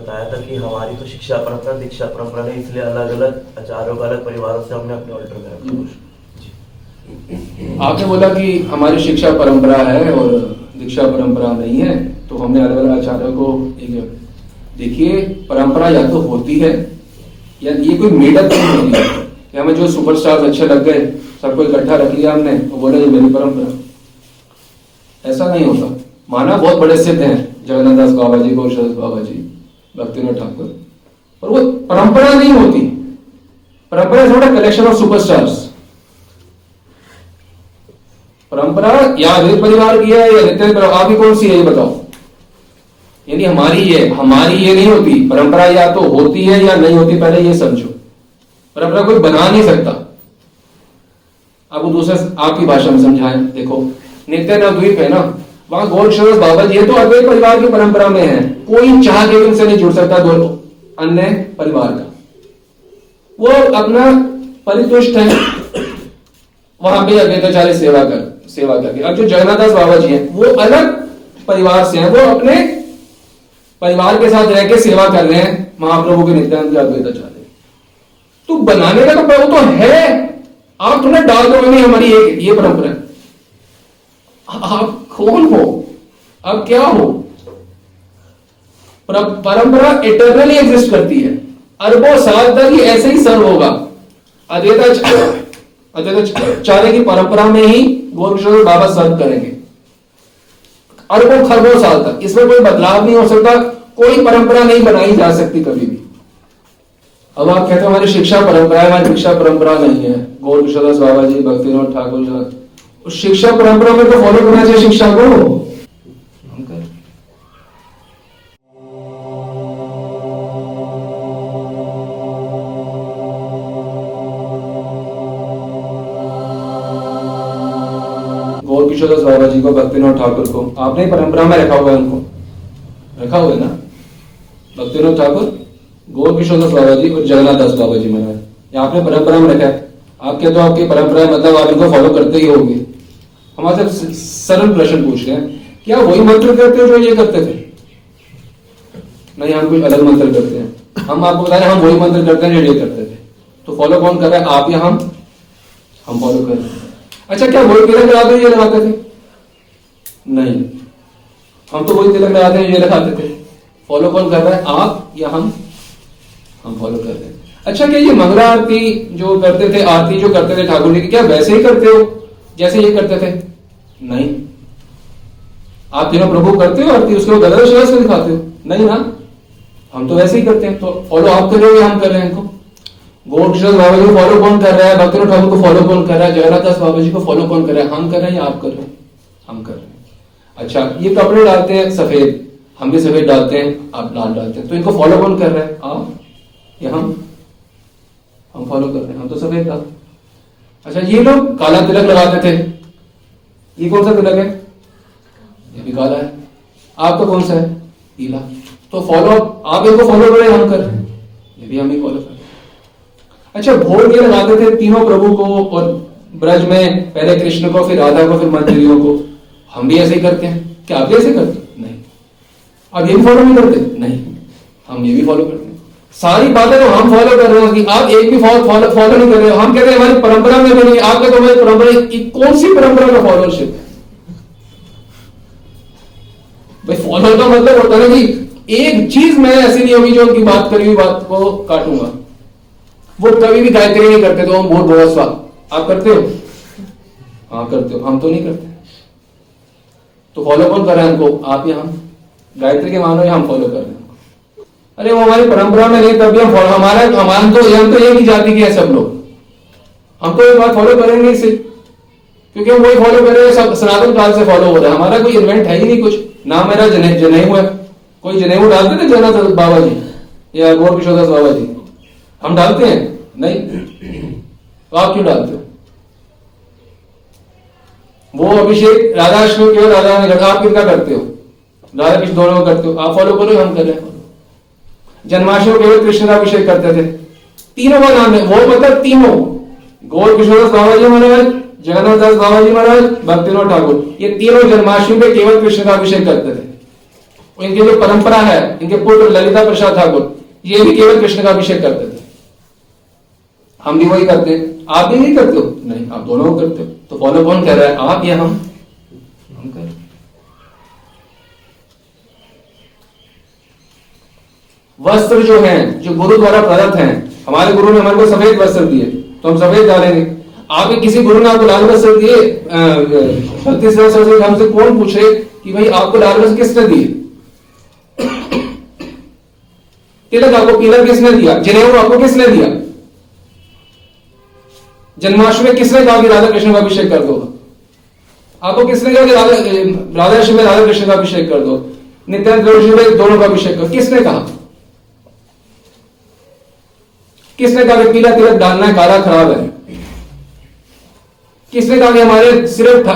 बताया था कि हमारी तो शिक्षा परंपरा, दीक्षा परंपरा नहीं इसलिए अलग अलग आचार्यों का अलग परिवारों से हमने अपने ऑल्टर जी। आपने बोला कि हमारी शिक्षा परंपरा है और दीक्षा परंपरा नहीं है तो हमने अलग अलग आचार्यों को एक देखिए, परंपरा या तो होती है, या ये कोई मेडअप नहीं होती है। कि हमें जो सुपरस्टार्स अच्छे लग गए, सबको इकट्ठा रख लिया हमने और बोला, ये मेरी परंपरा। ऐसा नहीं होता। माना बहुत बड़े सिद्ध हैं, जगन्नाथ दास बाबा जी गौरदास बाबा जी भक्तिनाथ ठाकुर। पर वो परंपरा नहीं होती। परंपरा इज़ कलेक्शन ऑफ़ सुपरस्टार्स। परंपरा या अद्वैत परिवार की है या नित्य परिवार आपकी कौन सी है, ये बताओ। यानी हमारी ये हमारी ये नहीं होती। परंपरा या तो होती है या नहीं होती, पहले ये समझो। परंपरा कोई बना नहीं सकता। आपको दूसरे आपकी भाषा में समझाएँ, देखो। नित्य नवद्वीप है ना? वहाँ गौर किशोर बाबा जी है तो अद्वैत परिवार की परंपरा में है। कोई चाह के उनसे नहीं जुड़ सकता दो अन्य परिवार का। वो अपना परितुष्ट है। वहाँ पे अद्वैताचार्य सेवा कर, सेवा करके। अब जो जगन्नाथ बाबा जी हैं, वो अलग परिवार से हैं। वो अपने परिवार के साथ रह के सेवा कर रहे हैं। महाप्रभु के नित्यानंद अद्वैताचार्य तो बनाने का तो वो तो है। आप थोड़ा डाल दो हमारी एक ये परंपरा। आप कौन हो? आप क्या हो? परंपरा इटरनली एग्जिस्ट करती है। अरबों साल तक ये ऐसे ही सर्व होगा। अद्वैताचार्य की परंपरा में ही गौर बाबा सर्व करेंगे। अरबों खरबों साल तक। इसमें कोई बदलाव नहीं हो सकता। कोई परंपरा नहीं बनाई जा सकती कभी भी। अब आप कहते हो, हमारी शिक्षा परंपरा है, हमारी शिक्षा परंपरा नहीं है। गौर किशोर दास बाबा जी, भक्तिनाथ ठाकुर जी उस शिक्षा परंपरा में तो फॉलो करना चाहिए शिक्षा को। गौर बाबा जी को, भक्तिनाथ ठाकुर को, आपने परंपरा में रखा हुआ है उनको। रखा हुआ है ना? भक्तिनाथ ठाकुर गौर किशोर दास बाबा जी और जगन्नाथ दास बाबा जी महाराज। ये आपने परंपरा में रखा है। आप कहते हो आपकी परंपरा मतलब आप इनको फॉलो करते ही होंगे। हम आपसे सरल प्रश्न पूछ रहे हैं, क्या वही मंत्र करते हो जो ये करते थे? नहीं हम कुछ अलग मंत्र करते हैं। हम आपको बता रहे हैं, हम वही मंत्र करते हैं जो ये करते थे। तो फॉलो कौन कर रहा है? आप या हम? हम फॉलो कर रहे हैं। अच्छा क्या वही तिलक लगाते ये लगाते थे? नहीं। हम तो वही तिलक लगाते हैं, ये लगाते थे। फॉलो कौन कर रहा है? आप या हम? हम फॉलो कर रहे हैं। अच्छा क्या ये मंगला आरती जो करते थे, आरती जो करते थे ठाकुर जी की, क्या वैसे ही करते हो? जैसे ये करते थे? नहीं। आप तीनों प्रभु करते हो और उसके बाद गलत विश्वास में दिखाते हो। नहीं ना? हम तो वैसे ही करते हैं। तो फॉलो आप कर रहे हो या हम कर रहे हैं इनको। गौर बाबा जी को फॉलो कौन कर रहा है? भक्ति ठाकुर को फॉलो कौन कर रहा है? जगन्नाथ दास बाबा जी को फॉलो कौन कर रहा है? हम कर रहे हैं या आप कर रहे हैं? हम कर रहे हैं। अच्छा ये कपड़े डालते हैं सफ़ेद। हम भी सफ़ेद डालते हैं, आप लाल डालते हैं। तो इनको फॉलो कौन कर रहा है? आप? या हम? हम फॉलो कर रहे हैं। हम तो सफ़ेद डालते अच्छा ये लोग काला तिलक लगाते थे। ये कौन सा तिलक है? ये भी काला है। आपका कौन सा है? पीला। तो फॉलो आप इनको फॉलो करें, हम कर। ये भी हम ही फॉलो कर। अच्छा भोग ये लगाते थे तीनों प्रभु को और ब्रज में पहले कृष्ण को, फिर राधा को, फिर मंत्रियों को। हम भी ऐसे ही करते हैं। क्या आप भी ऐसे करते नहीं। आप ये भी फॉलो नहीं करते? नहीं। हम ये भी फॉलो करते सारी बातें तो हम फॉलो कर रहे हैं कि आप एक भी फॉलो फॉलो नहीं कर रहे हो। हम कहते हैं, हमारी परंपरा में बनी, आपके तो हमारी परंपरा कौन सी परंपरा का फॉलोशिप है भाई फॉलो का मतलब होता है कि एक चीज़ मैं ऐसी नहीं होगी जो उनकी बात करी हुई बात को काटूँगा। वो कभी भी गायत्री नहीं करते तो हम बहुत बहुत स्वा आप करते हो? हाँ करते हो। हम तो नहीं करते। तो फॉलो कौन कर रहे हैं हमको? आप या हम? गायत्री के मानो या हम फॉलो कर रहे हैं? अरे वो हमारी परंपरा में नहीं, तभी हम हमारा हमारा तो हम तो एक ही जाति के हैं सब लोग। हम तो एक बात फॉलो करेंगे इसे, क्योंकि हम वही फॉलो कर रहे हैं, सब सनातन काल से फॉलो हो रहा है। हमारा कोई इन्वेंट है ही नहीं कुछ। ना मेरा जने, जनेऊ है। कोई जनेऊ डालते थे जगन्नाथ बाबा जी या गौर किशोर दास बाबा जी हम डालते हैं? नहीं। तो आप क्यों डालते हो? वो अभिषेक, राधा अष्टमी केवल राधा करते आप किनका करते हो? राधा कृष्ण दोनों करते हो। आप फॉलो करो, हम कर रहे हैं। जन्माष्टमी केवल कृष्ण का अभिषेक करते थे। तीनों का नाम है, वो मतलब तीनों। गौर किशोर दास बाबा जी महाराज, जगन्नाथ दास बाबा जी महाराज, भक्तिनाथ ठाकुर, ये तीनों जन्माष्टमी पे केवल कृष्ण का अभिषेक करते थे। इनकी जो परंपरा है, इनके पुत्र ललिता प्रसाद ठाकुर, ये भी केवल कृष्ण का अभिषेक करते थे। हम भी वही करते आप भी नहीं करते हो? नहीं, आप दोनों करते हो। तो फॉलो कौन कह रहा है? आप या हम कर रहे हैं। वस्त्र जो है, जो गुरु द्वारा प्रदत्त है, हमारे गुरु ने हमारे को सफ़ेद वस्त्र दिए तो हम सफ़ेद डालेंगे। आपके किसी गुरु ने आपको लाल वस्त्र दिए हमसे कौन पूछे कि भाई आपको लाल वस्त्र किसने दिए? तिलक आपको पीला किसने दिया? जनेऊ आपको किसने दिया? जन्माष्टमी किसने कहा कि राधा कृष्ण का अभिषेक कर दो? आपको किसने कहा कि राधा राधा में राधा कृष्ण का अभिषेक कर दो? नित्यानंद दोनों का अभिषेक करो किसने कहा? किसने कहा कि पीला तिलक डालना है, काला खराब है? किसने कहा कि हमारे सिर्फ़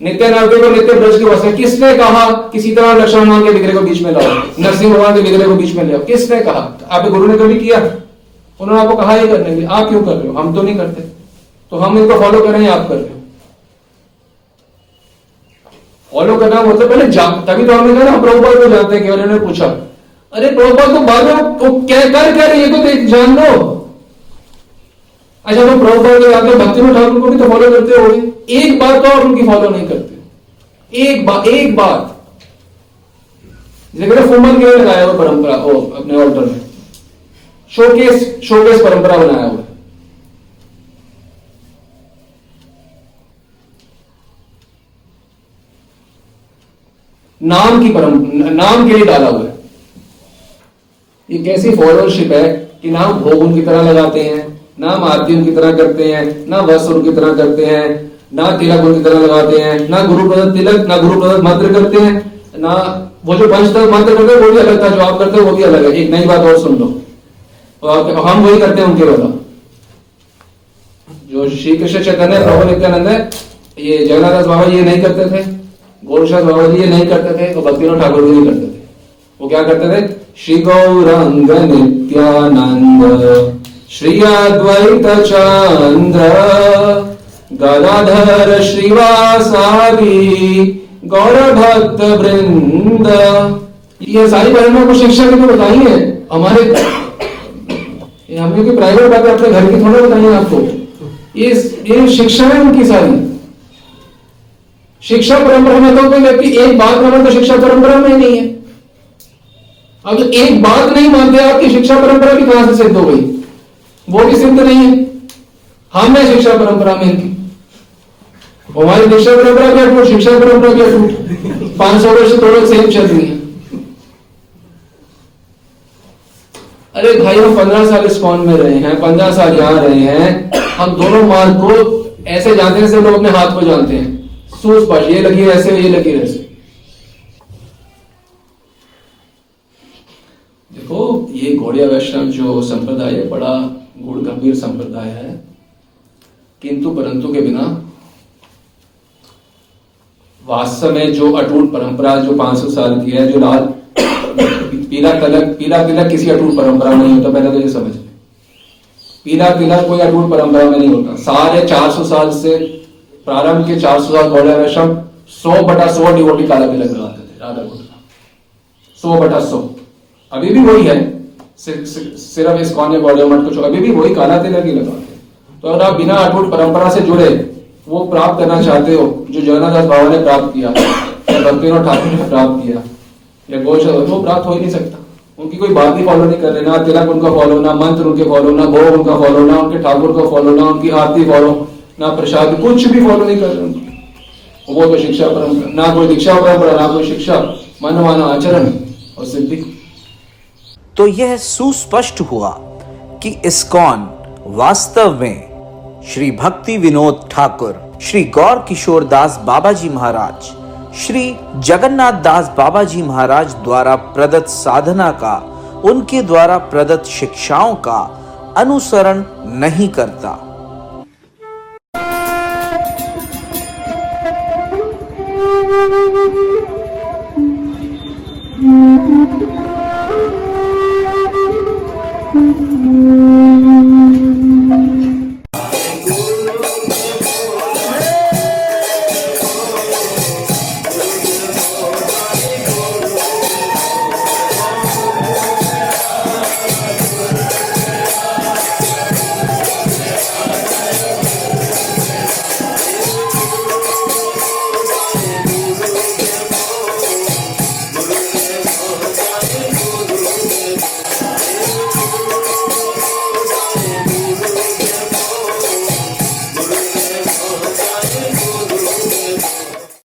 नित्य नागरिक और नित्य ब्रज की वस्तु किसने कहा कि सीताराम लक्ष्मण भगवान के विग्रह को बीच में लाओ, नरसिंह भगवान के विग्रह को बीच में लाओ किसने कहा? आपके गुरु ने कभी किया। उन्होंने आपको कहा ही करने के आप क्यों कर रहे हो? हम तो नहीं करते। तो हम इनको फॉलो कर रहे हैं, आप कर रहे हो। फॉलो करना मतलब पहले तभी तो हमने कहा ना प्रभुपाल को जानते हैं केवल उन्होंने पूछा। अरे प्रभुपाल तो बाद में वो क्या कर क्या रहे ये तो देख जान लो अच्छा वो प्रभुपाल को हो भक्ति ठाकुर को भी तो फॉलो करते हो एक बात तो और उनकी फॉलो नहीं करते। एक बात एक बात जैसे फुमन के लगाया हुआ परंपरा वो अपने ऑल्टर में। शोकेस शोकेस परंपरा बनाया हुआ है। नाम की परम, नाम के लिए डाला हुआ है। ये कैसी फॉलोअरशिप है कि ना भोग उनकी तरह लगाते हैं, ना आरती उनकी तरह करते हैं, ना वस्त्र उनकी तरह करते हैं, ना तिलक उनकी तरह लगाते हैं, ना गुरु प्रदत्त तिलक, ना गुरु प्रदत्त मंत्र करते हैं, ना वो जो पंचतत्व मंत्र करते हैं, वो भी अलग था, जो आप करते हो वो भी अलग है। एक नई बात और सुन लो। और आप- हम वही करते हैं उनके वाला जो श्री कृष्ण चैतन्य, प्रभु नित्यानंद है, ये जगन्नाथ दास बाबा ये नहीं करते थे गोरक्षनाथ बाबा जी ये नहीं करते थे और भक्तिनाथ ठाकुर भी नहीं करते थे। वो क्या करते थे? श्री गौरंग नित्यानंद श्री अद्वैत चंद्र गदाधर श्रीवासादि गौर भक्त वृंद ये सारी परंपरा को शिक्षा की तो बताई है। हमारे हमने कोई प्राइवेट बातें अपने घर की थोड़ा बताई है आपको। ये ये शिक्षा है उनकी सारी। शिक्षा परंपरा में तो कोई व्यक्ति एक बात माने तो शिक्षा परंपरा में नहीं है। अगर एक बात नहीं मानते आपकी शिक्षा परंपरा भी कहाँ से सिद्ध हो गई? वो भी सिद्ध नहीं है। हम है शिक्षा परंपरा में हमारी शिक्षा परंपरा क्या अटूट, शिक्षा परंपरा क्या अटूट। पाँच सौ वर्ष थोड़ा सेम चल रही है। अरे भाई, हम पंद्रह साल इस कौन में रहे हैं? पंद्रह साल यहाँ रहे हैं। हम दोनों मार्ग को ऐसे जानते हैं जैसे लोग अपने हाथ को जानते हैं। सूझ पाश ये लगी ऐसे, ये लगी ऐसे। देखो, ये गौड़िया वैष्णव जो संप्रदाय है, बड़ा गुड़ गंभीर संप्रदाय है। किंतु परंतु के बिना वास्तव में जो अटूट परंपरा जो 500 साल की है, जो लाल पीला तिलक पीला तिलक किसी अटूट परंपरा में नहीं होता, पहले तो ये समझ लें। पीला तिलक कोई अटूट परंपरा में नहीं होता। साढ़े चार सौ साल से प्रारंभ के चार सौ साल गौड़िया वैष्णव सौ बटा सौ डिवोटी काला तिलक लगाते थे, राधा सौ बटा सौ। अभी भी वही है। सिर्फ़ इस कौन बॉडी मठ कुछ अभी भी वही काला तिलक ही लगाते तो अगर आप बिना अटूट परंपरा से जुड़े, वो प्राप्त करना चाहते हो, जो जगन्नाथ दास बाबा ने प्राप्त किया या भक्तिनाथ ठाकुर ने प्राप्त किया, या गोश, वो प्राप्त हो ही नहीं सकता। उनकी कोई बात ही फॉलो नहीं कर रहे ना तिलक उनका फॉलो ना, मंत्र उनके फॉलो ना, भोग उनका फॉलो ना, उनके ठाकुर का फॉलो ना, उनकी आरती फॉलो ना, प्रसाद, कुछ भी फॉलो नहीं कर रहे वो तो शिक्षा परंपरा, ना कोई दीक्षा परंपरा, ना कोई शिक्षा मन माना आचरण और सिद्धि तो यह सुस्पष्ट हुआ कि इस्कॉन वास्तव में श्री भक्ति विनोद ठाकुर, श्री गौर किशोर दास बाबा जी महाराज, श्री जगन्नाथ दास बाबा जी महाराज द्वारा प्रदत्त साधना का, उनके द्वारा प्रदत्त शिक्षाओं का अनुसरण नहीं करता Thank you. Mm-hmm.